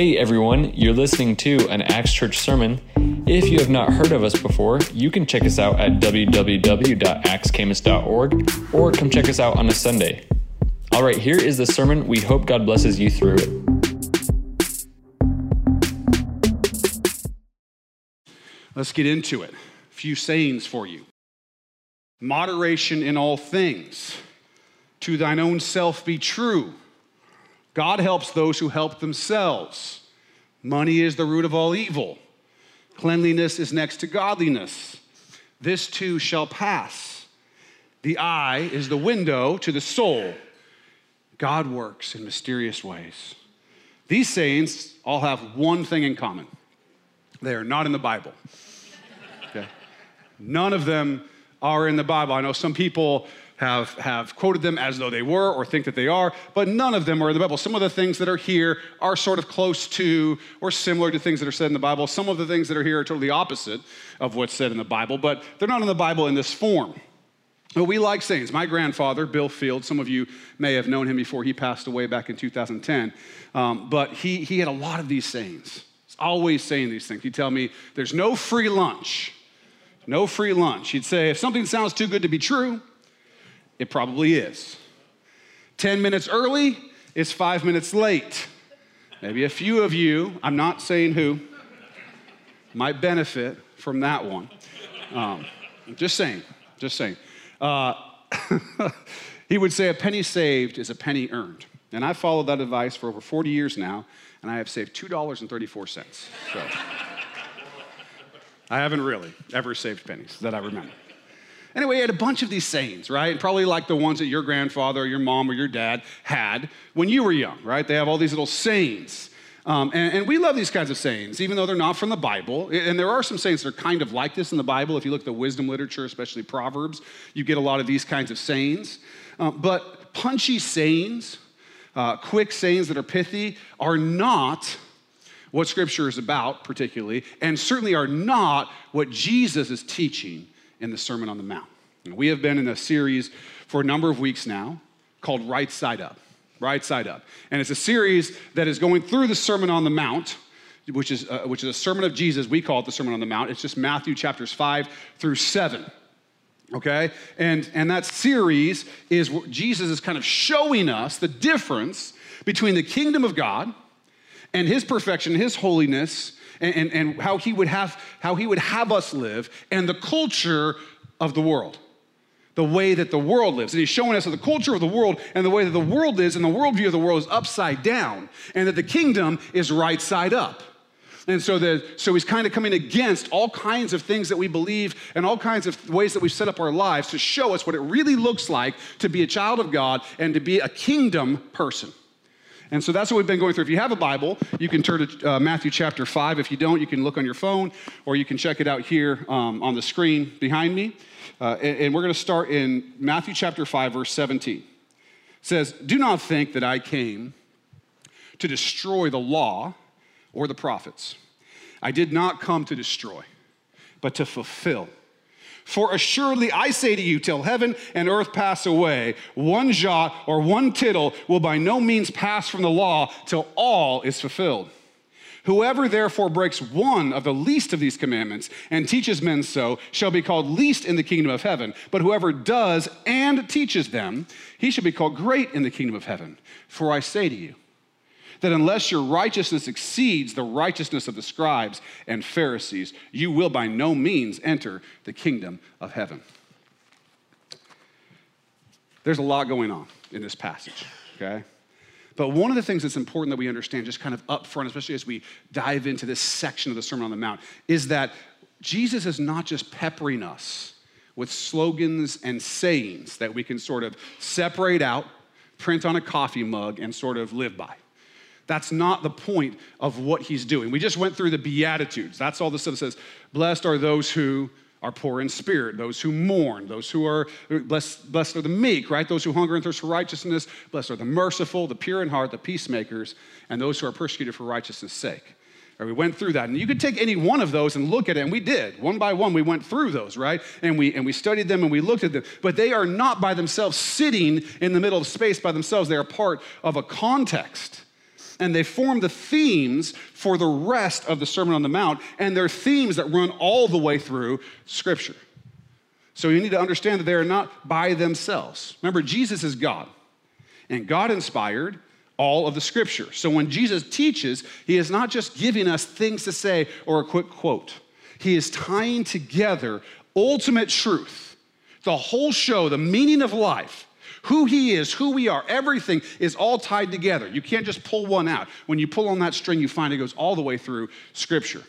Hey everyone, you're listening to an Axe Church sermon. If you have not heard of us before, you can check us out at www.axcamus.org or come check us out on a Sunday. All right, here is the sermon. We hope God blesses you through it. Let's get into it. A few sayings for you. Moderation in all things. To thine own self be true. God helps those who help themselves. Money is the root of all evil. Cleanliness is next to godliness. This too shall pass. The eye is the window to the soul. God works in mysterious ways. These sayings all have one thing in common they are not in the Bible. Okay? None of them are in the Bible. I know some people have, have quoted them as though they were or think that they are, but none of them are in the Bible. Some of the things that are here are sort of close to or similar to things that are said in the Bible. Some of the things that are here are totally opposite of what's said in the Bible, but they're not in the Bible in this form. But we like sayings. My grandfather, Bill Field, some of you may have known him before he passed away back in 2010, um, but he, he had a lot of these sayings. He's always saying these things. He'd tell me, There's no free lunch. No free lunch. He'd say, If something sounds too good to be true, it probably is. 10 minutes early is five minutes late. Maybe a few of you, I'm not saying who, might benefit from that one. Um, just saying, just saying. Uh, he would say, A penny saved is a penny earned. And I've followed that advice for over 40 years now, and I have saved $2.34. So I haven't really ever saved pennies that I remember. Anyway, he had a bunch of these sayings, right? Probably like the ones that your grandfather or your mom or your dad had when you were young, right? They have all these little sayings. Um, and, and, we love these kinds of sayings, even though they're not from the Bible. And there are some sayings that are kind of like this in the Bible. If you look at the wisdom literature, especially Proverbs, you get a lot of these kinds of sayings. Um, but punchy sayings, uh, quick sayings that are pithy, are not what Scripture is about, particularly, and certainly are not what Jesus is teaching in the Sermon on the Mount. We have been in a series for a number of weeks now called Right Side Up. Right Side Up. And it's a series that is going through the Sermon on the Mount, which is, uh, which is a sermon of Jesus. We call it the Sermon on the Mount. It's just Matthew chapters 5 through 7 okay and and that series is jesus is kind of showing us the difference between the kingdom of god and his perfection his holiness and, and, and how, he would have, how he would have us live and the culture of the world the way that the world lives. And he's showing us that the culture of the world and the way that the world is and the worldview of the world is upside down, and that the kingdom is right side up. And so, the, so he's kind of coming against all kinds of things that we believe and all kinds of ways that we've set up our lives to show us what it really looks like to be a child of God and to be a kingdom person. And so that's what we've been going through. If you have a Bible, you can turn to uh, Matthew chapter 5. If you don't, you can look on your phone or you can check it out here um, on the screen behind me. Uh, and, and we're going to start in Matthew chapter 5, verse 17. It says, Do not think that I came to destroy the law or the prophets. I did not come to destroy, but to fulfill. For assuredly I say to you, till heaven and earth pass away, one jot or one tittle will by no means pass from the law till all is fulfilled. Whoever therefore breaks one of the least of these commandments and teaches men so shall be called least in the kingdom of heaven. But whoever does and teaches them, he shall be called great in the kingdom of heaven. For I say to you, that unless your righteousness exceeds the righteousness of the scribes and Pharisees, you will by no means enter the kingdom of heaven. There's a lot going on in this passage, okay? But one of the things that's important that we understand, just kind of up front, especially as we dive into this section of the Sermon on the Mount, is that Jesus is not just peppering us with slogans and sayings that we can sort of separate out, print on a coffee mug, and sort of live by. That's not the point of what he's doing. We just went through the Beatitudes. That's all the stuff that says, Blessed are those who are poor in spirit, those who mourn, those who are blessed, blessed are the meek, right? Those who hunger and thirst for righteousness, blessed are the merciful, the pure in heart, the peacemakers, and those who are persecuted for righteousness' sake. Right, we went through that. And you could take any one of those and look at it, and we did. One by one, we went through those, right? And we and we studied them and we looked at them. But they are not by themselves sitting in the middle of space by themselves. They are part of a context. And they form the themes for the rest of the Sermon on the Mount, and they're themes that run all the way through Scripture. So you need to understand that they are not by themselves. Remember, Jesus is God, and God inspired all of the Scripture. So when Jesus teaches, he is not just giving us things to say or a quick quote, he is tying together ultimate truth, the whole show, the meaning of life who He is, who we are, everything is all tied together. You can't just pull one out. When you pull on that string, you find it goes all the way through Scripture.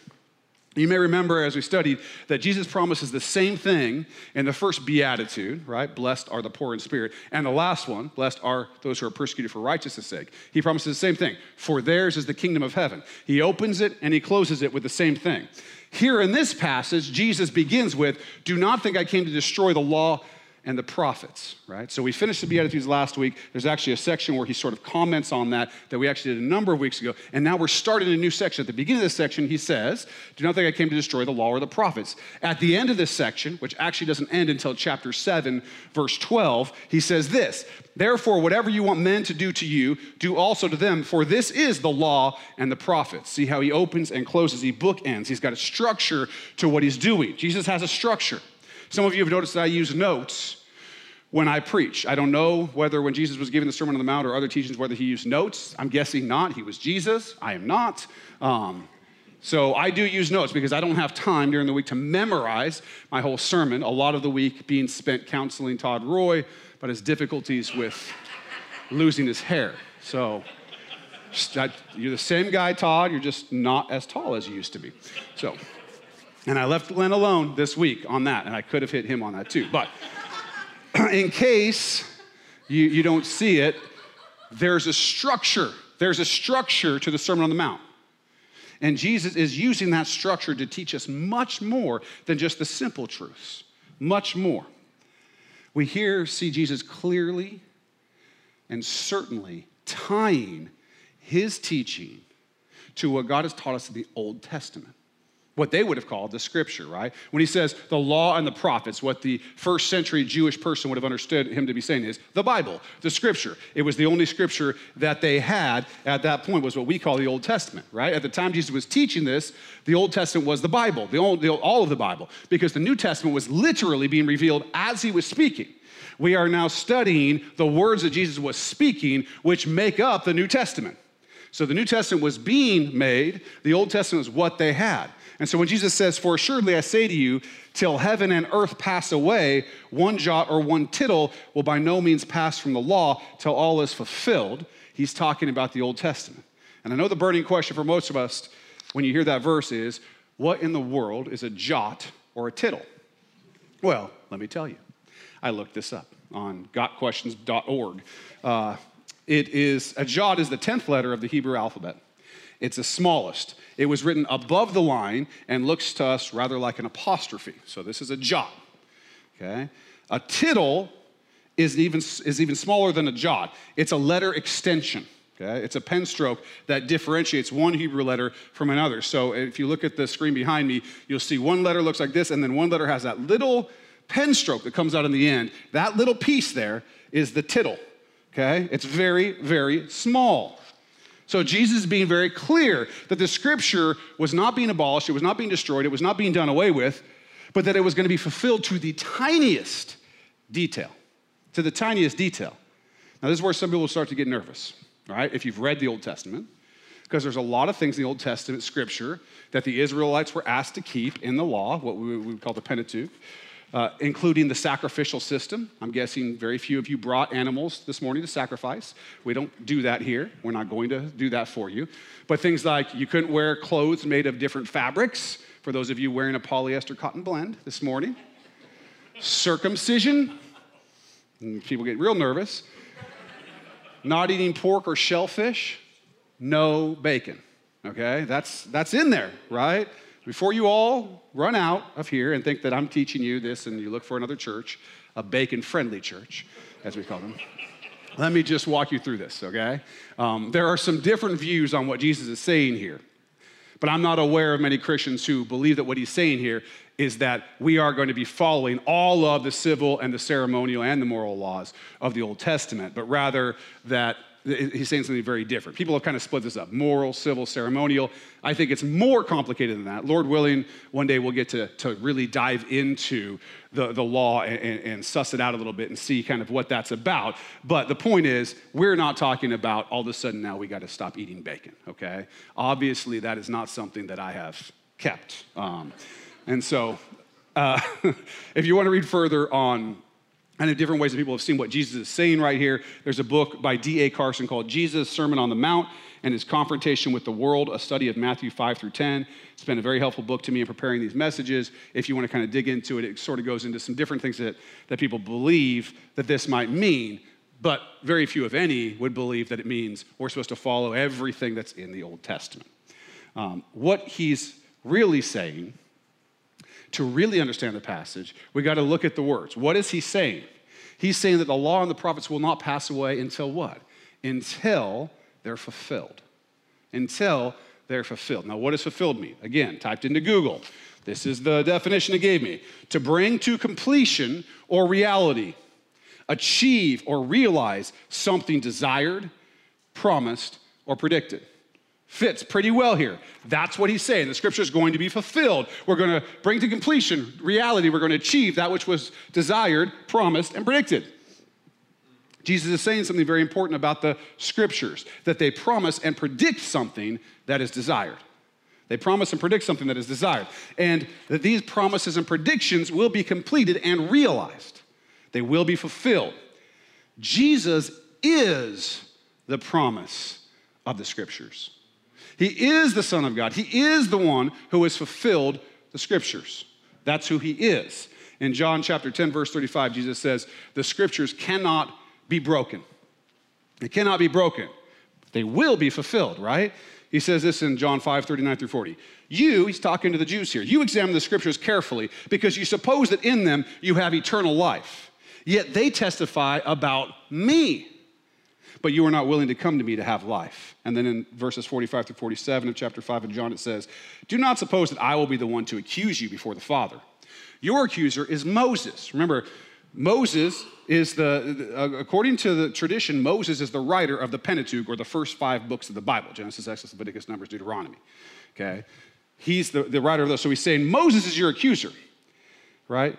You may remember as we studied that Jesus promises the same thing in the first beatitude, right? Blessed are the poor in spirit. And the last one, blessed are those who are persecuted for righteousness' sake. He promises the same thing. For theirs is the kingdom of heaven. He opens it and he closes it with the same thing. Here in this passage, Jesus begins with, Do not think I came to destroy the law and the prophets, right? So we finished the Beatitudes last week. There's actually a section where he sort of comments on that that we actually did a number of weeks ago. And now we're starting a new section. At the beginning of this section, he says, Do not think I came to destroy the law or the prophets. At the end of this section, which actually doesn't end until chapter 7, verse 12, he says this Therefore, whatever you want men to do to you, do also to them, for this is the law and the prophets. See how he opens and closes, he bookends. He's got a structure to what he's doing. Jesus has a structure. Some of you have noticed that I use notes when I preach. I don't know whether when Jesus was giving the Sermon on the Mount or other teachings, whether he used notes. I'm guessing not. He was Jesus. I am not. Um, so I do use notes because I don't have time during the week to memorize my whole sermon. A lot of the week being spent counseling Todd Roy about his difficulties with losing his hair. So you're the same guy, Todd. You're just not as tall as you used to be. So. And I left Glenn alone this week on that, and I could have hit him on that too. But in case you, you don't see it, there's a structure. There's a structure to the Sermon on the Mount. And Jesus is using that structure to teach us much more than just the simple truths, much more. We here see Jesus clearly and certainly tying his teaching to what God has taught us in the Old Testament what they would have called the scripture, right? When he says the law and the prophets, what the first century Jewish person would have understood him to be saying is the Bible, the scripture. It was the only scripture that they had at that point was what we call the Old Testament, right? At the time Jesus was teaching this, the Old Testament was the Bible, the old, the, all of the Bible, because the New Testament was literally being revealed as he was speaking. We are now studying the words that Jesus was speaking, which make up the New Testament. So the New Testament was being made, the Old Testament was what they had. And so when Jesus says, For assuredly I say to you, till heaven and earth pass away, one jot or one tittle will by no means pass from the law till all is fulfilled, he's talking about the Old Testament. And I know the burning question for most of us when you hear that verse is, What in the world is a jot or a tittle? Well, let me tell you. I looked this up on gotquestions.org. Uh, it is, a jot is the 10th letter of the Hebrew alphabet. It's the smallest. It was written above the line and looks to us rather like an apostrophe. So this is a jot. Okay? A tittle is even, is even smaller than a jot. It's a letter extension. Okay? It's a pen stroke that differentiates one Hebrew letter from another. So if you look at the screen behind me, you'll see one letter looks like this, and then one letter has that little pen stroke that comes out in the end. That little piece there is the tittle. Okay? It's very, very small. So Jesus is being very clear that the scripture was not being abolished, it was not being destroyed, it was not being done away with, but that it was going to be fulfilled to the tiniest detail. To the tiniest detail. Now, this is where some people start to get nervous, right? If you've read the Old Testament, because there's a lot of things in the Old Testament scripture that the Israelites were asked to keep in the law, what we would call the Pentateuch uh, including the sacrificial system. I'm guessing very few of you brought animals this morning to sacrifice. We don't do that here. We're not going to do that for you. But things like you couldn't wear clothes made of different fabrics, for those of you wearing a polyester cotton blend this morning. Circumcision, people get real nervous. Not eating pork or shellfish, no bacon. Okay, that's, that's in there, right? Before you all run out of here and think that I'm teaching you this and you look for another church, a bacon friendly church, as we call them, let me just walk you through this, okay? Um, there are some different views on what Jesus is saying here, but I'm not aware of many Christians who believe that what he's saying here is that we are going to be following all of the civil and the ceremonial and the moral laws of the Old Testament, but rather that he's saying something very different. People have kind of split this up moral, civil, ceremonial. I think it's more complicated than that. Lord willing, one day we'll get to, to really dive into the, the law and, and, and suss it out a little bit and see kind of what that's about. But the point is, we're not talking about all of a sudden now we got to stop eating bacon, okay? Obviously, that is not something that I have kept. Um, and so, uh, if you want to read further on and in different ways that people have seen what Jesus is saying right here. There's a book by D.A. Carson called Jesus, Sermon on the Mount and His Confrontation with the World, a study of Matthew 5 through 10. It's been a very helpful book to me in preparing these messages. If you want to kind of dig into it, it sort of goes into some different things that, that people believe that this might mean, but very few, if any, would believe that it means we're supposed to follow everything that's in the Old Testament. Um, what he's really saying to really understand the passage, we got to look at the words. What is he saying? He's saying that the law and the prophets will not pass away until what? Until they're fulfilled. Until they're fulfilled. Now, what does fulfilled mean? Again, typed into Google. This is the definition it gave me to bring to completion or reality, achieve or realize something desired, promised, or predicted fits pretty well here. That's what he's saying. The scripture is going to be fulfilled. We're going to bring to completion reality. We're going to achieve that which was desired, promised, and predicted. Jesus is saying something very important about the scriptures that they promise and predict something that is desired. They promise and predict something that is desired. And that these promises and predictions will be completed and realized, they will be fulfilled. Jesus is the promise of the scriptures. He is the Son of God. He is the one who has fulfilled the scriptures. That's who he is. In John chapter 10, verse 35, Jesus says, The scriptures cannot be broken. They cannot be broken. They will be fulfilled, right? He says this in John 5, 39 through 40. You, he's talking to the Jews here, you examine the scriptures carefully because you suppose that in them you have eternal life. Yet they testify about me but you are not willing to come to me to have life. And then in verses 45 through 47 of chapter 5 of John, it says, Do not suppose that I will be the one to accuse you before the Father. Your accuser is Moses. Remember, Moses is the, uh, according to the tradition, Moses is the writer of the Pentateuch or the first five books of the Bible Genesis, Exodus, Leviticus, Numbers, Deuteronomy. Okay? He's the, the writer of those. So he's saying, Moses is your accuser, right?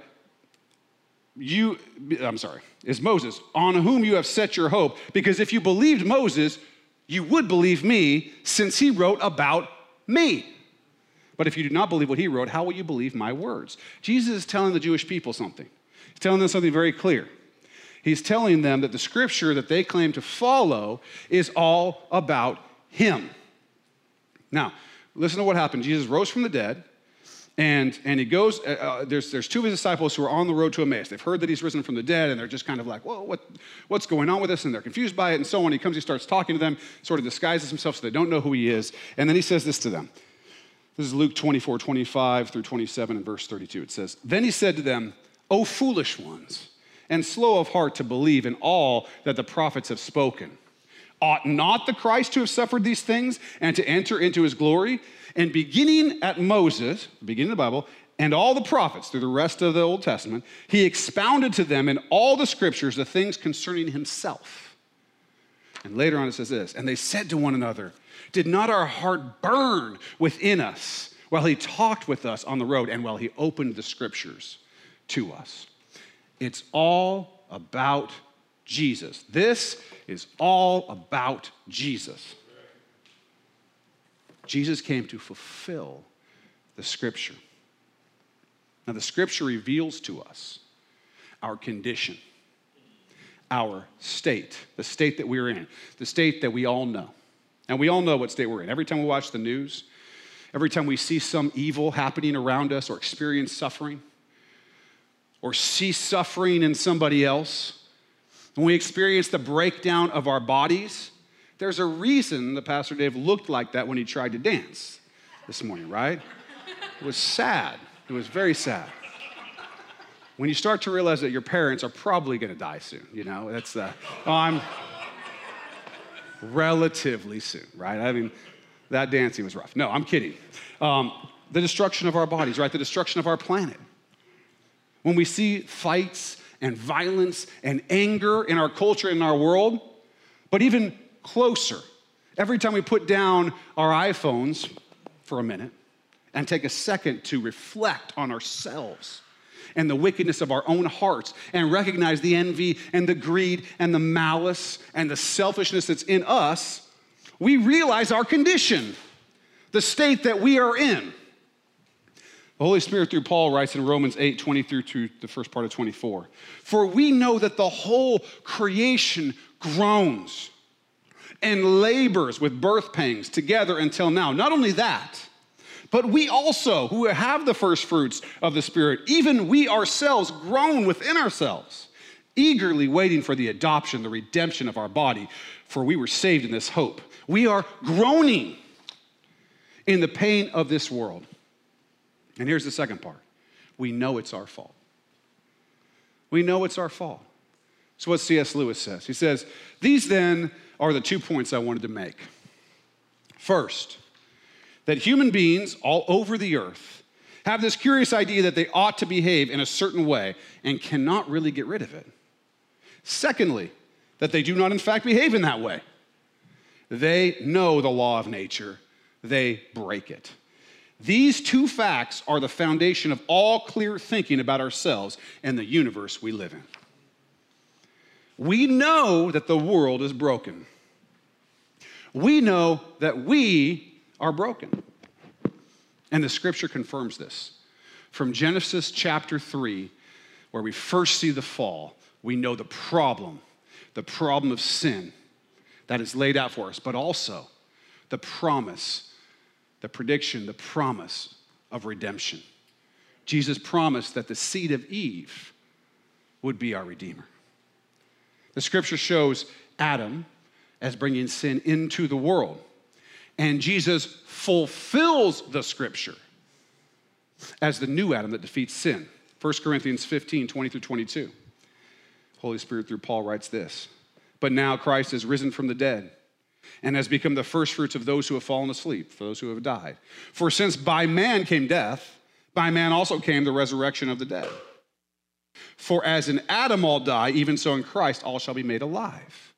You, I'm sorry, is Moses, on whom you have set your hope. Because if you believed Moses, you would believe me, since he wrote about me. But if you do not believe what he wrote, how will you believe my words? Jesus is telling the Jewish people something. He's telling them something very clear. He's telling them that the scripture that they claim to follow is all about him. Now, listen to what happened. Jesus rose from the dead. And, and he goes, uh, uh, there's, there's two of his disciples who are on the road to Emmaus. They've heard that he's risen from the dead, and they're just kind of like, well, what, what's going on with this? And they're confused by it, and so on. He comes, he starts talking to them, sort of disguises himself so they don't know who he is. And then he says this to them. This is Luke 24, 25 through 27 and verse 32. It says, Then he said to them, O foolish ones, and slow of heart to believe in all that the prophets have spoken. Ought not the Christ to have suffered these things and to enter into his glory? And beginning at Moses, beginning of the Bible, and all the prophets through the rest of the Old Testament, he expounded to them in all the scriptures the things concerning himself. And later on it says this, and they said to one another, Did not our heart burn within us while he talked with us on the road and while he opened the scriptures to us? It's all about Jesus. This is all about Jesus. Jesus came to fulfill the scripture. Now, the scripture reveals to us our condition, our state, the state that we're in, the state that we all know. And we all know what state we're in. Every time we watch the news, every time we see some evil happening around us or experience suffering, or see suffering in somebody else, when we experience the breakdown of our bodies, there's a reason that Pastor Dave looked like that when he tried to dance this morning, right? It was sad. It was very sad. When you start to realize that your parents are probably going to die soon, you know, that's the, oh, I'm relatively soon, right? I mean, that dancing was rough. No, I'm kidding. Um, the destruction of our bodies, right? The destruction of our planet. When we see fights and violence and anger in our culture, in our world, but even closer. Every time we put down our iPhones for a minute and take a second to reflect on ourselves and the wickedness of our own hearts and recognize the envy and the greed and the malice and the selfishness that's in us, we realize our condition, the state that we are in. The Holy Spirit, through Paul, writes in Romans 8 20 through to the first part of 24 For we know that the whole creation groans and labors with birth pangs together until now. Not only that, but we also, who have the first fruits of the Spirit, even we ourselves groan within ourselves, eagerly waiting for the adoption, the redemption of our body, for we were saved in this hope. We are groaning in the pain of this world. And here's the second part we know it's our fault. We know it's our fault. It's what C.S. Lewis says. He says, These then are the two points I wanted to make. First, that human beings all over the earth have this curious idea that they ought to behave in a certain way and cannot really get rid of it. Secondly, that they do not, in fact, behave in that way. They know the law of nature, they break it. These two facts are the foundation of all clear thinking about ourselves and the universe we live in. We know that the world is broken. We know that we are broken. And the scripture confirms this. From Genesis chapter 3, where we first see the fall, we know the problem, the problem of sin that is laid out for us, but also the promise, the prediction, the promise of redemption. Jesus promised that the seed of Eve would be our Redeemer. The scripture shows Adam as bringing sin into the world. And Jesus fulfills the scripture as the new Adam that defeats sin. 1 Corinthians 15, 20 through 22. Holy Spirit through Paul writes this But now Christ is risen from the dead and has become the firstfruits of those who have fallen asleep, for those who have died. For since by man came death, by man also came the resurrection of the dead. For as in Adam all die, even so in Christ all shall be made alive.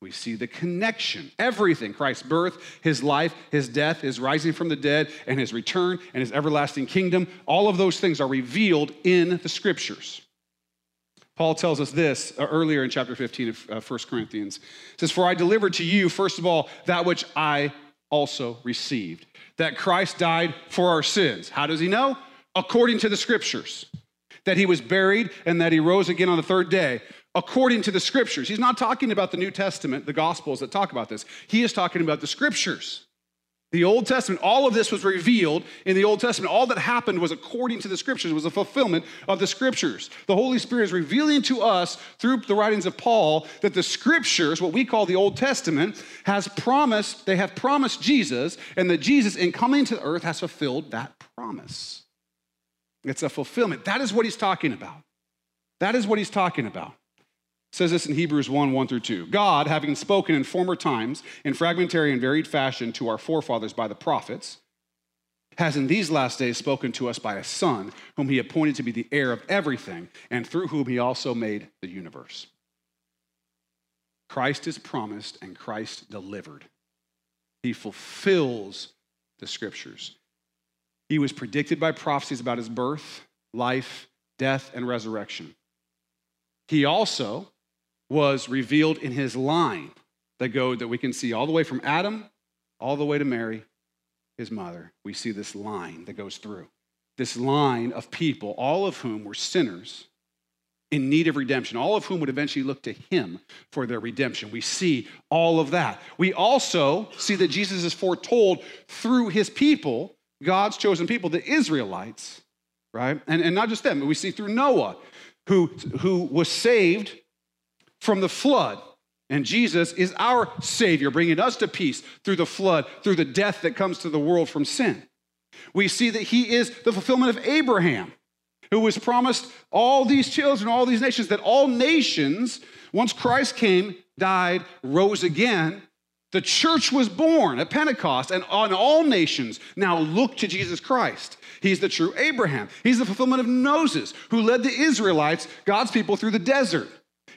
We see the connection, everything Christ's birth, his life, his death, his rising from the dead, and his return and his everlasting kingdom. All of those things are revealed in the scriptures. Paul tells us this uh, earlier in chapter 15 of uh, 1 Corinthians. It says, For I delivered to you, first of all, that which I also received, that Christ died for our sins. How does he know? According to the scriptures. That he was buried and that he rose again on the third day according to the scriptures. He's not talking about the New Testament, the Gospels that talk about this. He is talking about the scriptures. The Old Testament, all of this was revealed in the Old Testament. All that happened was according to the scriptures, was a fulfillment of the scriptures. The Holy Spirit is revealing to us through the writings of Paul that the scriptures, what we call the Old Testament, has promised, they have promised Jesus, and that Jesus, in coming to the earth, has fulfilled that promise. It's a fulfillment. That is what he's talking about. That is what he's talking about says this in Hebrews 1 1 through 2. God, having spoken in former times in fragmentary and varied fashion to our forefathers by the prophets, has in these last days spoken to us by a Son, whom he appointed to be the heir of everything, and through whom he also made the universe. Christ is promised and Christ delivered. He fulfills the scriptures. He was predicted by prophecies about his birth, life, death, and resurrection. He also was revealed in his line that go that we can see all the way from Adam all the way to Mary, his mother. We see this line that goes through. This line of people, all of whom were sinners in need of redemption, all of whom would eventually look to him for their redemption. We see all of that. We also see that Jesus is foretold through his people, God's chosen people, the Israelites, right? And, and not just them, but we see through Noah, who, who was saved from the flood. And Jesus is our Savior, bringing us to peace through the flood, through the death that comes to the world from sin. We see that He is the fulfillment of Abraham, who was promised all these children, all these nations, that all nations, once Christ came, died, rose again, the church was born at Pentecost, and on all nations now look to Jesus Christ. He's the true Abraham. He's the fulfillment of Moses, who led the Israelites, God's people, through the desert.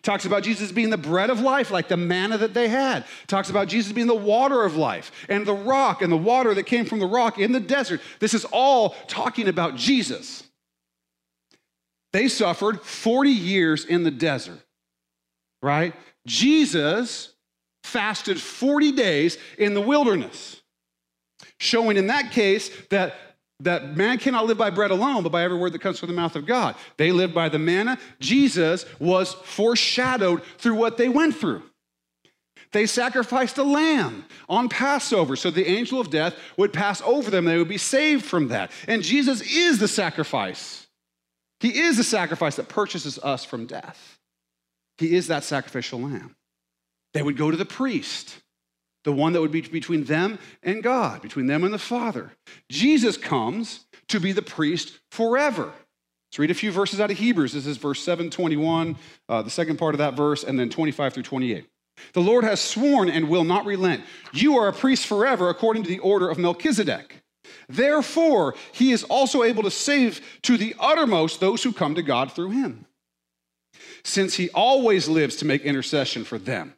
Talks about Jesus being the bread of life, like the manna that they had. Talks about Jesus being the water of life and the rock and the water that came from the rock in the desert. This is all talking about Jesus. They suffered 40 years in the desert, right? Jesus fasted 40 days in the wilderness, showing in that case that that man cannot live by bread alone, but by every word that comes from the mouth of God. They lived by the manna. Jesus was foreshadowed through what they went through. They sacrificed a lamb on Passover so the angel of death would pass over them. They would be saved from that. And Jesus is the sacrifice. He is the sacrifice that purchases us from death. He is that sacrificial lamb. They would go to the priest the one that would be between them and God, between them and the Father. Jesus comes to be the priest forever. Let's read a few verses out of Hebrews. This is verse 7, 21, uh, the second part of that verse, and then 25 through 28. The Lord has sworn and will not relent. You are a priest forever according to the order of Melchizedek. Therefore, he is also able to save to the uttermost those who come to God through him, since he always lives to make intercession for them.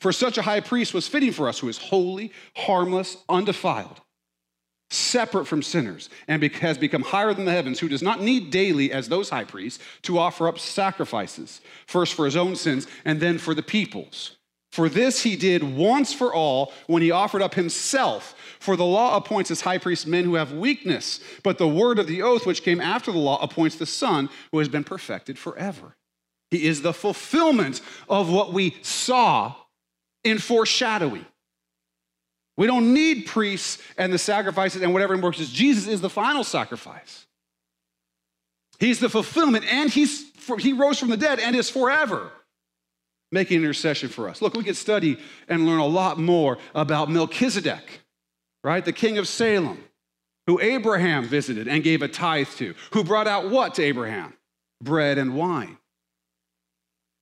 For such a high priest was fitting for us, who is holy, harmless, undefiled, separate from sinners, and has become higher than the heavens, who does not need daily, as those high priests, to offer up sacrifices, first for his own sins and then for the people's. For this he did once for all when he offered up himself. For the law appoints as high priests men who have weakness, but the word of the oath which came after the law appoints the Son who has been perfected forever. He is the fulfillment of what we saw in foreshadowing. We don't need priests and the sacrifices and whatever works. Jesus is the final sacrifice. He's the fulfillment, and he's, he rose from the dead and is forever making intercession for us. Look, we could study and learn a lot more about Melchizedek, right? The king of Salem, who Abraham visited and gave a tithe to, who brought out what to Abraham? Bread and wine.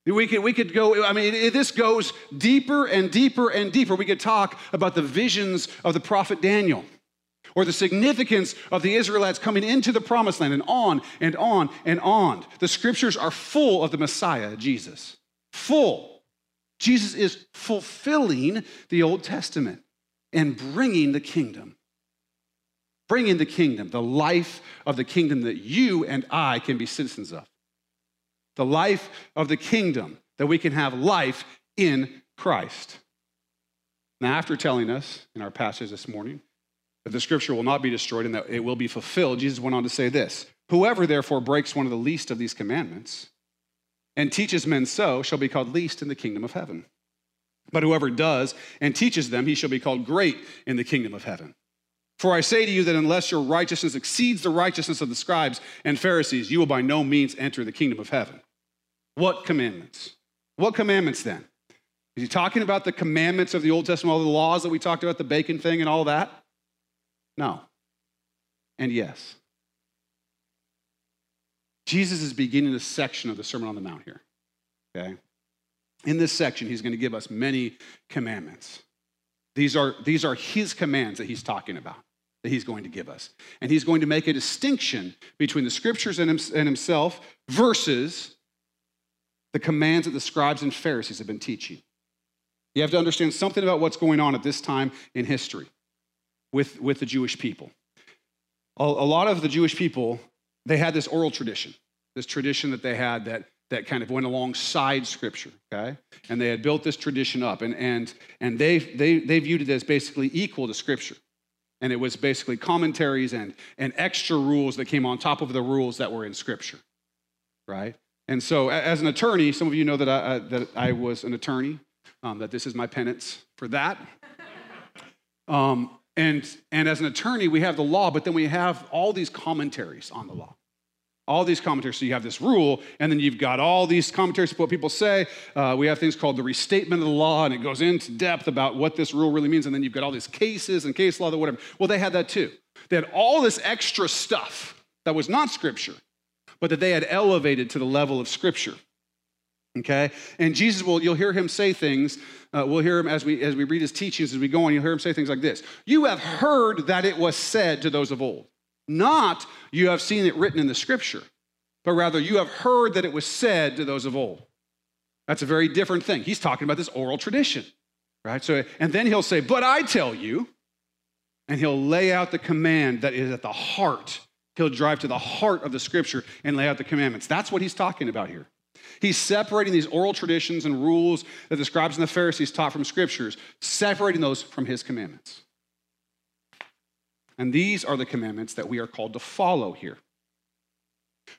We could, we could go, I mean, this goes deeper and deeper and deeper. We could talk about the visions of the prophet Daniel or the significance of the Israelites coming into the promised land and on and on and on. The scriptures are full of the Messiah, Jesus. Full. Jesus is fulfilling the Old Testament and bringing the kingdom. Bringing the kingdom, the life of the kingdom that you and I can be citizens of the life of the kingdom, that we can have life in Christ. Now, after telling us in our passage this morning that the scripture will not be destroyed and that it will be fulfilled, Jesus went on to say this Whoever therefore breaks one of the least of these commandments and teaches men so shall be called least in the kingdom of heaven. But whoever does and teaches them, he shall be called great in the kingdom of heaven. For I say to you that unless your righteousness exceeds the righteousness of the scribes and Pharisees, you will by no means enter the kingdom of heaven. What commandments? What commandments then? Is he talking about the commandments of the Old Testament, all the laws that we talked about, the bacon thing and all that? No. And yes. Jesus is beginning a section of the Sermon on the Mount here. Okay? In this section, he's going to give us many commandments. These are, these are his commands that he's talking about, that he's going to give us. And he's going to make a distinction between the scriptures and, himself versus the commands that the scribes and Pharisees have been teaching. You have to understand something about what's going on at this time in history with, with the Jewish people. A, a lot of the Jewish people, they had this oral tradition, this tradition that they had that, that kind of went alongside Scripture, okay? And they had built this tradition up, and, and, and they, they, they viewed it as basically equal to Scripture. And it was basically commentaries and, and extra rules that came on top of the rules that were in Scripture, right? And so, as an attorney, some of you know that I, that I was an attorney, um, that this is my penance for that. Um, and, and as an attorney, we have the law, but then we have all these commentaries on the law. All these commentaries. So you have this rule, and then you've got all these commentaries of what people say. Uh, we have things called the restatement of the law, and it goes into depth about what this rule really means. And then you've got all these cases and case law, that whatever. Well, they had that too. They had all this extra stuff that was not scripture but that they had elevated to the level of Scripture. Okay? And Jesus will, you'll hear him say things. Uh, we'll hear him as we, as we read his teachings, as we go on, you'll hear him say things like this You have heard that it was said to those of old. Not you have seen it written in the Scripture, but rather you have heard that it was said to those of old. That's a very different thing. He's talking about this oral tradition, right? So, and then he'll say, But I tell you, and he'll lay out the command that is at the heart. He'll drive to the heart of the scripture and lay out the commandments. That's what he's talking about here. He's separating these oral traditions and rules that the scribes and the Pharisees taught from scriptures, separating those from his commandments. And these are the commandments that we are called to follow here.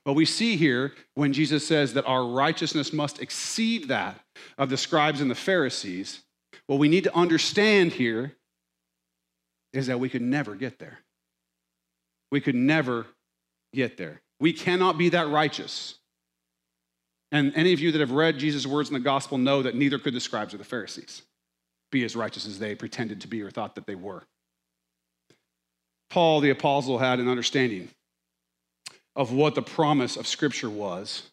What we see here when Jesus says that our righteousness must exceed that of the scribes and the Pharisees, what we need to understand here is that we could never get there. We could never get there. We cannot be that righteous. And any of you that have read Jesus' words in the gospel know that neither could the scribes or the Pharisees be as righteous as they pretended to be or thought that they were. Paul the apostle had an understanding of what the promise of Scripture was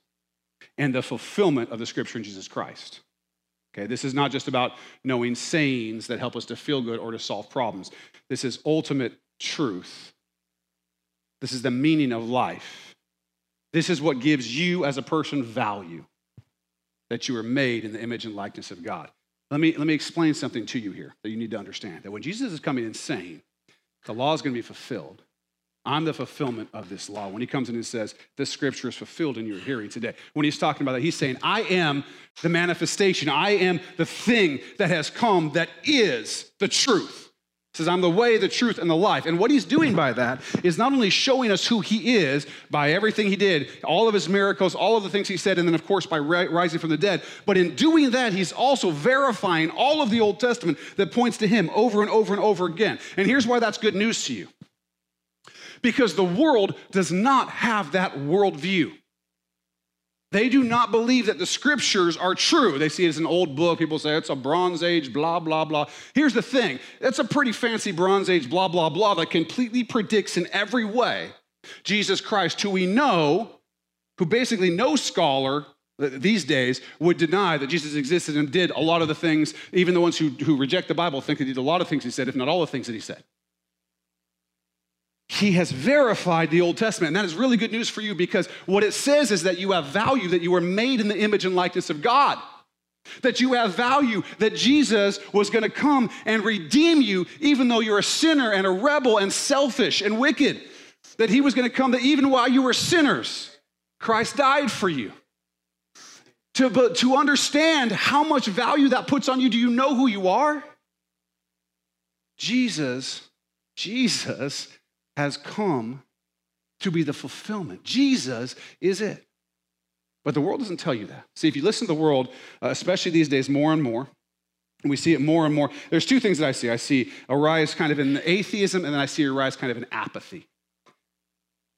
and the fulfillment of the Scripture in Jesus Christ. Okay, this is not just about knowing sayings that help us to feel good or to solve problems. This is ultimate truth. This is the meaning of life. This is what gives you as a person value that you are made in the image and likeness of God. Let me, let me explain something to you here that you need to understand that when Jesus is coming and saying the law is going to be fulfilled, I'm the fulfillment of this law. When he comes in and says, This scripture is fulfilled in your hearing today. When he's talking about that, he's saying, I am the manifestation. I am the thing that has come that is the truth. He says, I'm the way, the truth, and the life. And what he's doing by that is not only showing us who he is by everything he did, all of his miracles, all of the things he said, and then, of course, by rising from the dead, but in doing that, he's also verifying all of the Old Testament that points to him over and over and over again. And here's why that's good news to you because the world does not have that worldview. They do not believe that the scriptures are true. They see it as an old book. People say it's a Bronze Age, blah, blah, blah. Here's the thing it's a pretty fancy Bronze Age, blah, blah, blah, that completely predicts in every way Jesus Christ, who we know, who basically no scholar these days would deny that Jesus existed and did a lot of the things, even the ones who, who reject the Bible think that he did a lot of things he said, if not all the things that he said he has verified the Old Testament. And that is really good news for you because what it says is that you have value, that you were made in the image and likeness of God. That you have value, that Jesus was going to come and redeem you, even though you're a sinner and a rebel and selfish and wicked. That he was going to come, that even while you were sinners, Christ died for you. To, to understand how much value that puts on you, do you know who you are? Jesus, Jesus has come to be the fulfillment. Jesus is it. But the world doesn't tell you that. See, if you listen to the world, uh, especially these days, more and more, and we see it more and more, there's two things that I see. I see a rise kind of in atheism, and then I see a rise kind of in apathy.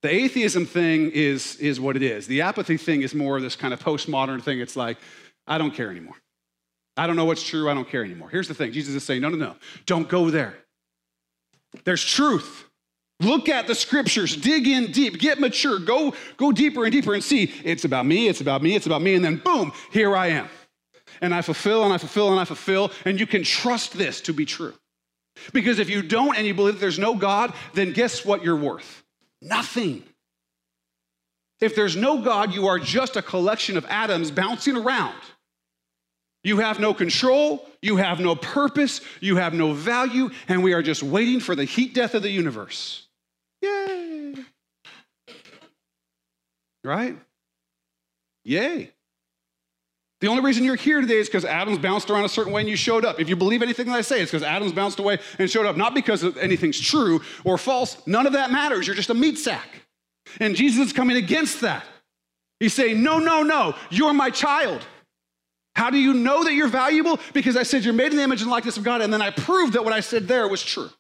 The atheism thing is, is what it is. The apathy thing is more of this kind of postmodern thing. It's like, I don't care anymore. I don't know what's true. I don't care anymore. Here's the thing Jesus is saying, no, no, no. Don't go there. There's truth. Look at the scriptures, dig in deep, get mature, go, go deeper and deeper and see it's about me, it's about me, it's about me, and then boom, here I am. And I fulfill and I fulfill and I fulfill, and you can trust this to be true. Because if you don't and you believe there's no God, then guess what you're worth? Nothing. If there's no God, you are just a collection of atoms bouncing around. You have no control, you have no purpose, you have no value, and we are just waiting for the heat death of the universe. Yay. Right? Yay. The only reason you're here today is because atoms bounced around a certain way and you showed up. If you believe anything that I say, it's because atoms bounced away and showed up, not because anything's true or false. None of that matters. You're just a meat sack. And Jesus is coming against that. He's saying, No, no, no, you're my child. How do you know that you're valuable? Because I said you're made in the image and likeness of God, and then I proved that what I said there was true.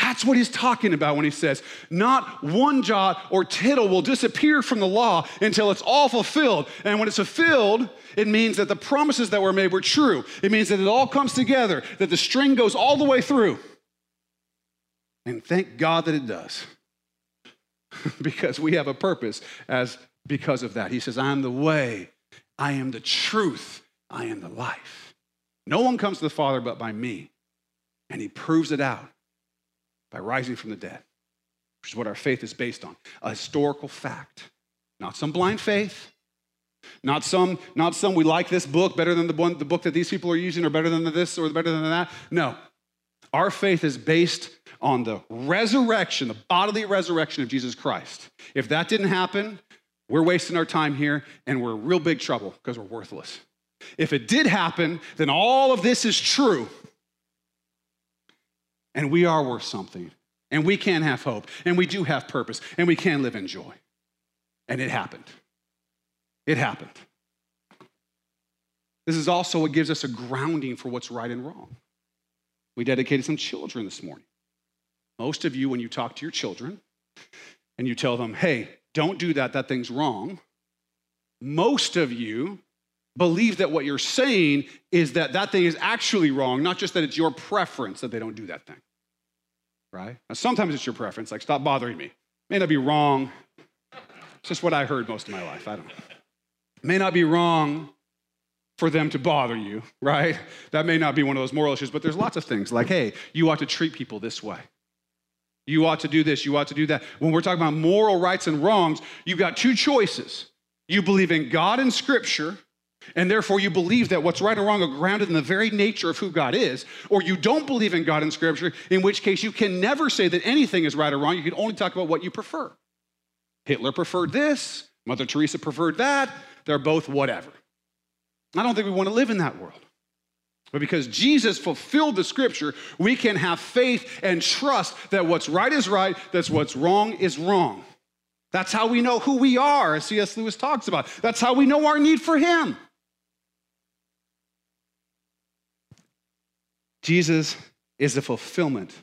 That's what he's talking about when he says, Not one jot or tittle will disappear from the law until it's all fulfilled. And when it's fulfilled, it means that the promises that were made were true. It means that it all comes together, that the string goes all the way through. And thank God that it does. because we have a purpose as because of that. He says, I'm the way, I am the truth, I am the life. No one comes to the Father but by me. And he proves it out by rising from the dead, which is what our faith is based on a historical fact, not some blind faith, Not some, not some we like this book better than the one the book that these people are using or better than this or better than that. No. Our faith is based on the resurrection, the bodily resurrection of Jesus Christ. If that didn't happen, we're wasting our time here and we're in real big trouble because we're worthless. If it did happen, then all of this is true. And we are worth something. And we can have hope. And we do have purpose. And we can live in joy. And it happened. It happened. This is also what gives us a grounding for what's right and wrong. We dedicated some children this morning. Most of you, when you talk to your children and you tell them, hey, don't do that, that thing's wrong, most of you believe that what you're saying is that that thing is actually wrong, not just that it's your preference that they don't do that thing. Right? Now, sometimes it's your preference, like, stop bothering me. May not be wrong. It's just what I heard most of my life. I don't know. May not be wrong for them to bother you, right? That may not be one of those moral issues, but there's lots of things like, hey, you ought to treat people this way. You ought to do this, you ought to do that. When we're talking about moral rights and wrongs, you've got two choices. You believe in God and Scripture, and therefore you believe that what's right or wrong are grounded in the very nature of who God is, or you don't believe in God and Scripture, in which case you can never say that anything is right or wrong. You can only talk about what you prefer. Hitler preferred this, Mother Teresa preferred that. They're both whatever. I don't think we want to live in that world. But because Jesus fulfilled the scripture, we can have faith and trust that what's right is right, that what's wrong is wrong. That's how we know who we are, as C.S. Lewis talks about. That's how we know our need for Him. Jesus is the fulfillment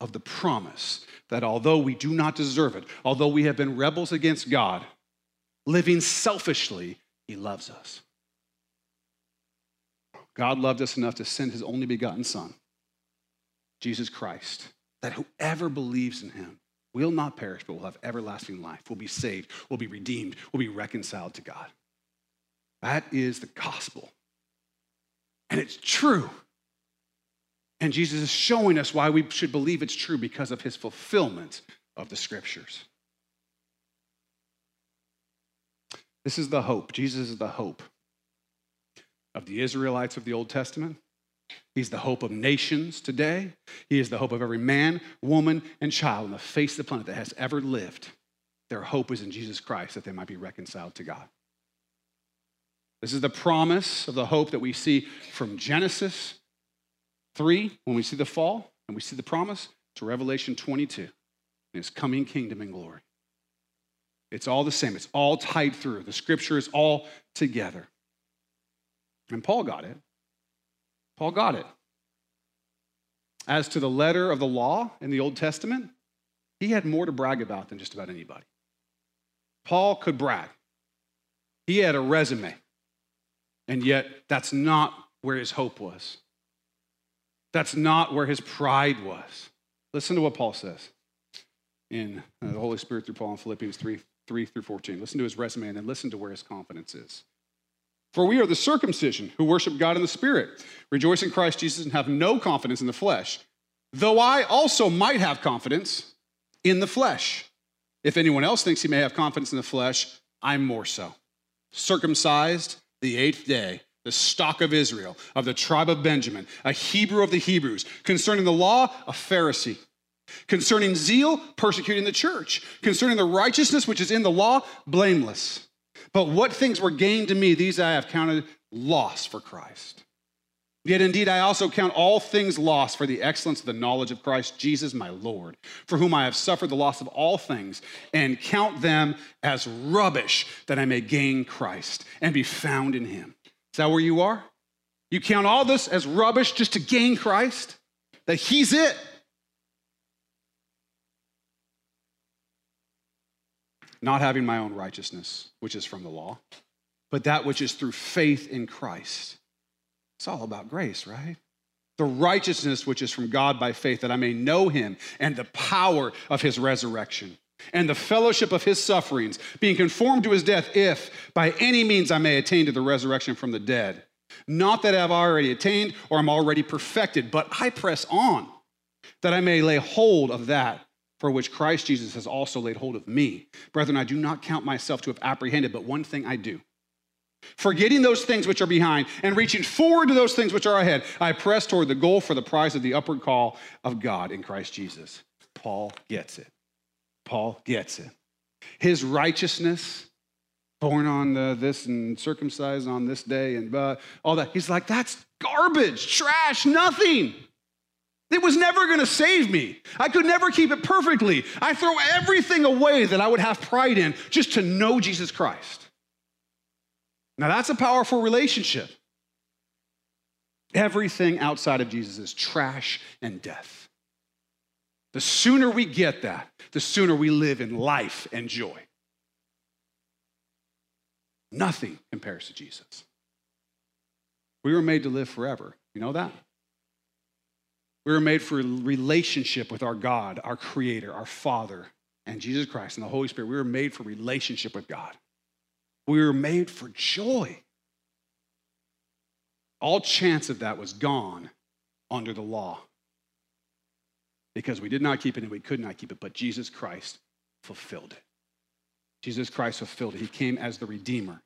of the promise that although we do not deserve it, although we have been rebels against God, living selfishly, He loves us. God loved us enough to send his only begotten Son, Jesus Christ, that whoever believes in him will not perish, but will have everlasting life, will be saved, will be redeemed, will be reconciled to God. That is the gospel. And it's true. And Jesus is showing us why we should believe it's true because of his fulfillment of the scriptures. This is the hope. Jesus is the hope of the Israelites of the Old Testament. He's the hope of nations today. He is the hope of every man, woman, and child on the face of the planet that has ever lived. Their hope is in Jesus Christ that they might be reconciled to God. This is the promise of the hope that we see from Genesis 3, when we see the fall, and we see the promise, to Revelation 22, his coming kingdom and glory. It's all the same, it's all tied through. The scripture is all together. And Paul got it. Paul got it. As to the letter of the law in the Old Testament, he had more to brag about than just about anybody. Paul could brag. He had a resume, and yet that's not where his hope was. That's not where his pride was. Listen to what Paul says in uh, the Holy Spirit through Paul in Philippians 3 3 through 14. Listen to his resume and then listen to where his confidence is. For we are the circumcision who worship God in the Spirit, rejoice in Christ Jesus, and have no confidence in the flesh, though I also might have confidence in the flesh. If anyone else thinks he may have confidence in the flesh, I'm more so. Circumcised the eighth day, the stock of Israel, of the tribe of Benjamin, a Hebrew of the Hebrews, concerning the law, a Pharisee. Concerning zeal, persecuting the church. Concerning the righteousness which is in the law, blameless. But what things were gained to me, these I have counted loss for Christ. Yet indeed, I also count all things lost for the excellence of the knowledge of Christ Jesus my Lord, for whom I have suffered the loss of all things, and count them as rubbish that I may gain Christ and be found in him. Is that where you are? You count all this as rubbish just to gain Christ? That he's it? Not having my own righteousness, which is from the law, but that which is through faith in Christ. It's all about grace, right? The righteousness which is from God by faith, that I may know him and the power of his resurrection and the fellowship of his sufferings, being conformed to his death, if by any means I may attain to the resurrection from the dead. Not that I've already attained or I'm already perfected, but I press on that I may lay hold of that for which Christ Jesus has also laid hold of me. Brethren, I do not count myself to have apprehended, but one thing I do, Forgetting those things which are behind and reaching forward to those things which are ahead, I press toward the goal for the prize of the upward call of God in Christ Jesus. Paul gets it. Paul gets it. His righteousness, born on the, this and circumcised on this day and uh, all that, he's like, that's garbage, trash, nothing. It was never going to save me. I could never keep it perfectly. I throw everything away that I would have pride in just to know Jesus Christ. Now, that's a powerful relationship. Everything outside of Jesus is trash and death. The sooner we get that, the sooner we live in life and joy. Nothing compares to Jesus. We were made to live forever. You know that? We were made for relationship with our God, our Creator, our Father, and Jesus Christ and the Holy Spirit. We were made for relationship with God. We were made for joy. All chance of that was gone under the law because we did not keep it and we could not keep it, but Jesus Christ fulfilled it. Jesus Christ fulfilled it. He came as the Redeemer.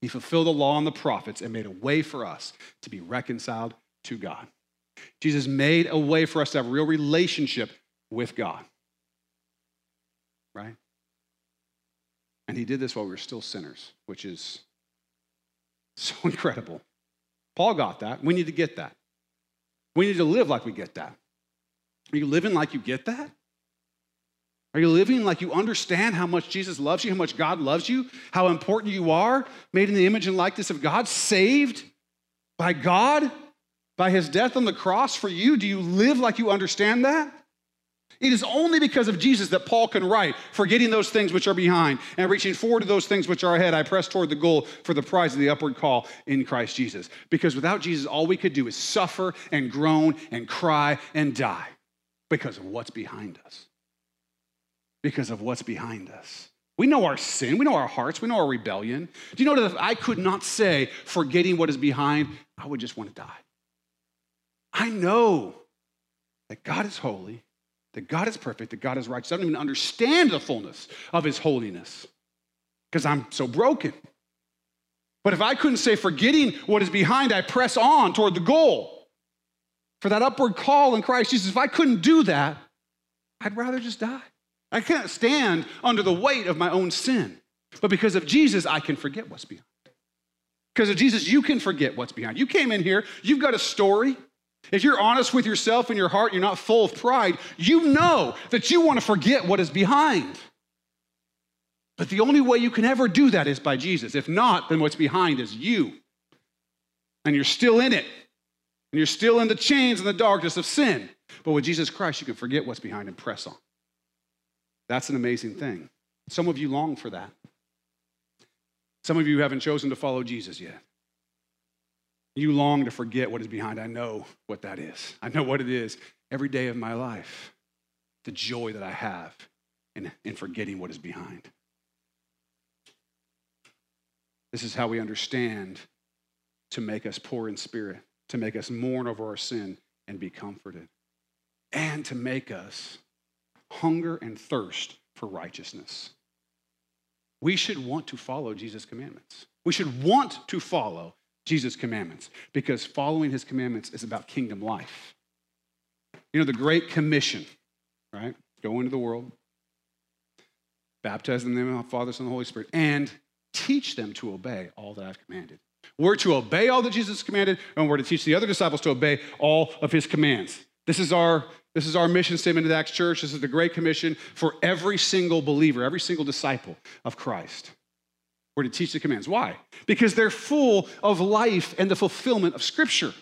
He fulfilled the law and the prophets and made a way for us to be reconciled to God. Jesus made a way for us to have a real relationship with God. Right? And he did this while we were still sinners, which is so incredible. Paul got that. We need to get that. We need to live like we get that. Are you living like you get that? Are you living like you understand how much Jesus loves you, how much God loves you, how important you are, made in the image and likeness of God, saved by God? By his death on the cross for you? Do you live like you understand that? It is only because of Jesus that Paul can write, forgetting those things which are behind and reaching forward to those things which are ahead. I press toward the goal for the prize of the upward call in Christ Jesus. Because without Jesus, all we could do is suffer and groan and cry and die because of what's behind us. Because of what's behind us. We know our sin, we know our hearts, we know our rebellion. Do you know that if I could not say, forgetting what is behind, I would just want to die? I know that God is holy, that God is perfect, that God is righteous. I don't even understand the fullness of his holiness because I'm so broken. But if I couldn't say, forgetting what is behind, I press on toward the goal for that upward call in Christ Jesus, if I couldn't do that, I'd rather just die. I can't stand under the weight of my own sin. But because of Jesus, I can forget what's behind. Because of Jesus, you can forget what's behind. You came in here, you've got a story, if you're honest with yourself in your heart, you're not full of pride, you know that you want to forget what is behind. But the only way you can ever do that is by Jesus. If not, then what's behind is you. And you're still in it. And you're still in the chains and the darkness of sin. But with Jesus Christ, you can forget what's behind and press on. That's an amazing thing. Some of you long for that. Some of you haven't chosen to follow Jesus yet. You long to forget what is behind. I know what that is. I know what it is every day of my life. The joy that I have in, in forgetting what is behind. This is how we understand to make us poor in spirit, to make us mourn over our sin and be comforted, and to make us hunger and thirst for righteousness. We should want to follow Jesus' commandments. We should want to follow Jesus' commandments because following his commandments is about kingdom life. You know, the Great Commission, right? Go into the world, baptize in the name of the Father, Son, and the Holy Spirit, and teach them to obey all that I've commanded. We're to obey all that Jesus commanded, and we're to teach the other disciples to obey all of his commands. This is our this is our mission statement at Acts Church. This is the Great Commission for every single believer, every single disciple of Christ. We're to teach the commands. Why? Because they're full of life and the fulfillment of Scripture.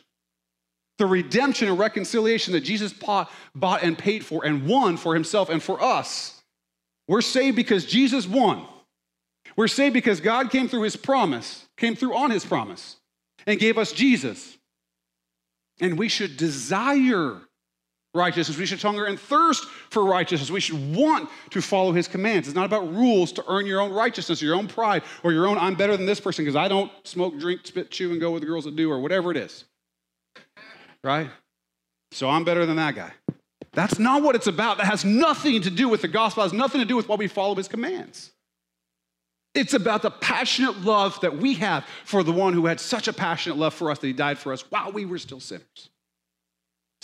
The redemption and reconciliation that Jesus bought, bought and paid for and won for himself and for us. We're saved because Jesus won. We're saved because God came through his promise, came through on his promise, and gave us Jesus. And we should desire righteousness. We should hunger and thirst for righteousness. We should want to follow his commands. It's not about rules to earn your own righteousness or your own pride or your own, I'm better than this person because I don't smoke, drink, spit, chew, and go with the girls that do or whatever it is. Right? So I'm better than that guy. That's not what it's about. That has nothing to do with the gospel, it has nothing to do with why we follow his commands. It's about the passionate love that we have for the one who had such a passionate love for us that he died for us while we were still sinners.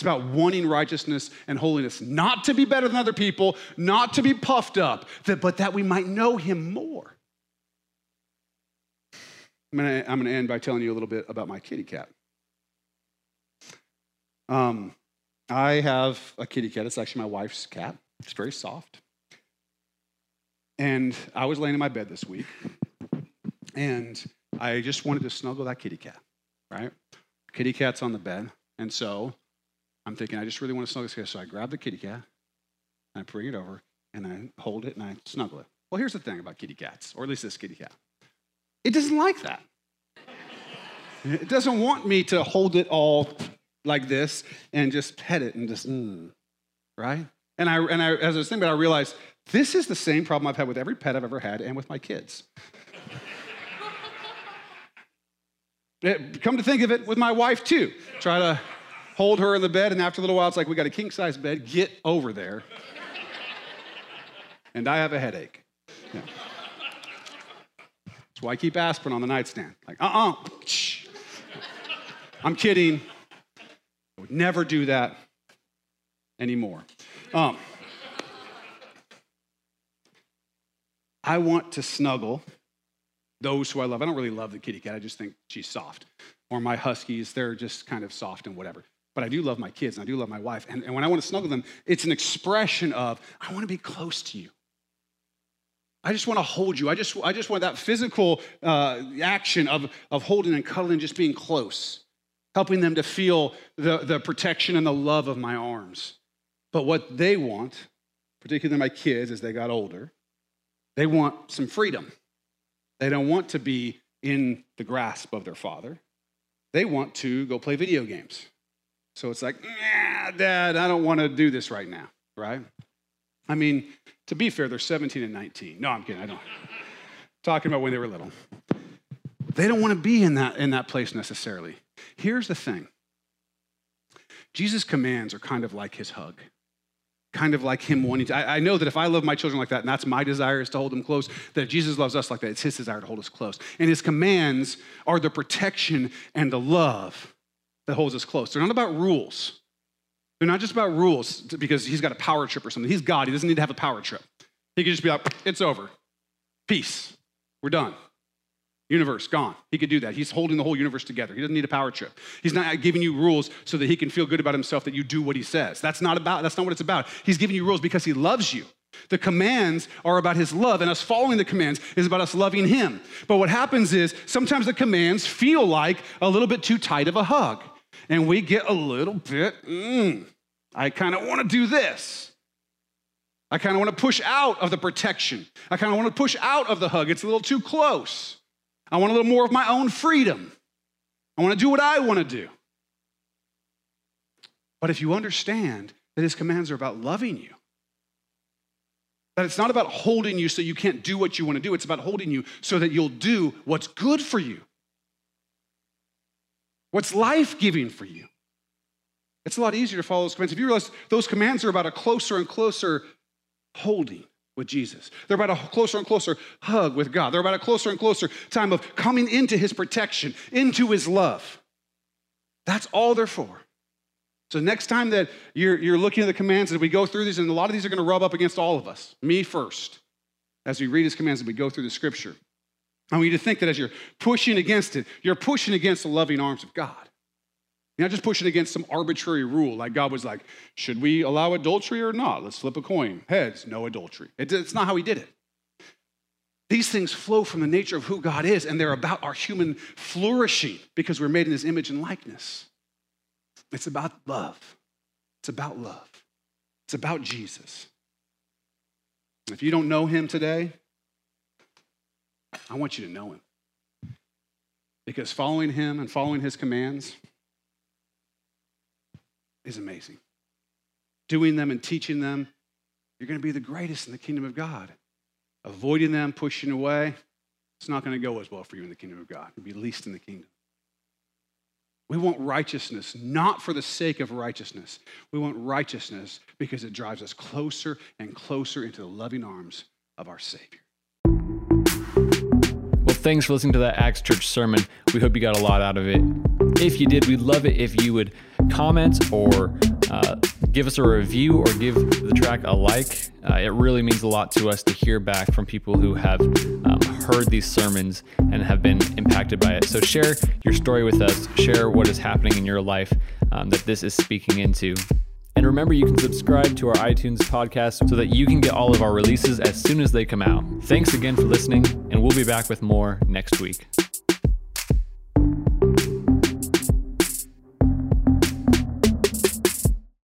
It's about wanting righteousness and holiness, not to be better than other people, not to be puffed up, but that we might know him more. I'm I'm gonna end by telling you a little bit about my kitty cat. Um, I have a kitty cat. It's actually my wife's cat. It's very soft. And I was laying in my bed this week, and I just wanted to snuggle that kitty cat, right? Kitty cat's on the bed. And so I'm thinking, I just really want to snuggle this cat. So I grab the kitty cat, and I bring it over, and I hold it, and I snuggle it. Well, here's the thing about kitty cats, or at least this kitty cat it doesn't like that. It doesn't want me to hold it all like this and just pet it and just, mm, right? And I, and I, as I was thinking about it, I realized this is the same problem I've had with every pet I've ever had and with my kids. it, come to think of it, with my wife too. Try to hold her in the bed, and after a little while, it's like, we got a king size bed, get over there. and I have a headache. Yeah. That's why I keep aspirin on the nightstand. Like, uh uh-uh. uh I'm kidding. I would never do that anymore. Um, I want to snuggle those who I love. I don't really love the kitty cat, I just think she's soft. Or my huskies, they're just kind of soft and whatever. But I do love my kids and I do love my wife. And, and when I want to snuggle them, it's an expression of, I want to be close to you. I just want to hold you. I just, I just want that physical uh, action of, of holding and cuddling, just being close, helping them to feel the, the protection and the love of my arms. But what they want, particularly my kids as they got older, they want some freedom. They don't want to be in the grasp of their father. They want to go play video games. So it's like, dad, I don't want to do this right now, right? I mean, to be fair, they're 17 and 19. No, I'm kidding. I don't. Talking about when they were little. They don't want to be in that, in that place necessarily. Here's the thing Jesus' commands are kind of like his hug, kind of like him wanting to. I, I, know that if I love my children like that, and that's my desire is to hold them close, that Jesus loves us like that, it's his desire to hold us close. And his commands are the protection and the love that holds us close. They're not about rules. They're not just about rules because he's got a power trip or something. He's God. He doesn't need to have a power trip. He could just be like, it's over. Peace. We're done. Universe, gone. He could do that. He's holding the whole universe together. He doesn't need a power trip. He's not giving you rules so that he can feel good about himself that you do what he says. That's not about, that's not what it's about. He's giving you rules because he loves you. The commands are about his love, and us following the commands is about us loving him. But what happens is sometimes the commands feel like a little bit too tight of a hug, and we get a little bit, mm, I kind of want to do this. I kind of want to push out of the protection. I kind of want to push out of the hug. It's a little too close. I want a little more of my own freedom. I want to do what I want to do. But if you understand that his commands are about loving you, that it's not about holding you so you can't do what you want to do, it's about holding you so that you'll do what's good for you, what's life giving for you. It's a lot easier to follow those commands. If you realize those commands are about a closer and closer holding with Jesus, they're about a closer and closer hug with God, they're about a closer and closer time of coming into His protection, into His love. That's all they're for. So, next time that you're, you're looking at the commands, as we go through these, and a lot of these are going to rub up against all of us, me first, as we read His commands and we go through the scripture. I want you to think that as you're pushing against it, you're pushing against the loving arms of God. You're not just pushing against some arbitrary rule, like God was like, should we allow adultery or not? Let's flip a coin. Heads, no adultery. It's not how he did it. These things flow from the nature of who God is, and they're about our human flourishing because we're made in his image and likeness. It's about love. It's about love. It's about Jesus. If you don't know him today, I want you to know him. Because following him and following his commands, is amazing. Doing them and teaching them, you're going to be the greatest in the kingdom of God. Avoiding them, pushing away, it's not going to go as well for you in the kingdom of God. You'll be least in the kingdom. We want righteousness not for the sake of righteousness. We want righteousness because it drives us closer and closer into the loving arms of our Savior. Thanks for listening to that Acts Church sermon. We hope you got a lot out of it. If you did, we'd love it if you would comment or uh, give us a review or give the track a like. Uh, it really means a lot to us to hear back from people who have um, heard these sermons and have been impacted by it. So share your story with us, share what is happening in your life um, that this is speaking into. And remember, you can subscribe to our iTunes podcast so that you can get all of our releases as soon as they come out. Thanks again for listening, and we'll be back with more next week.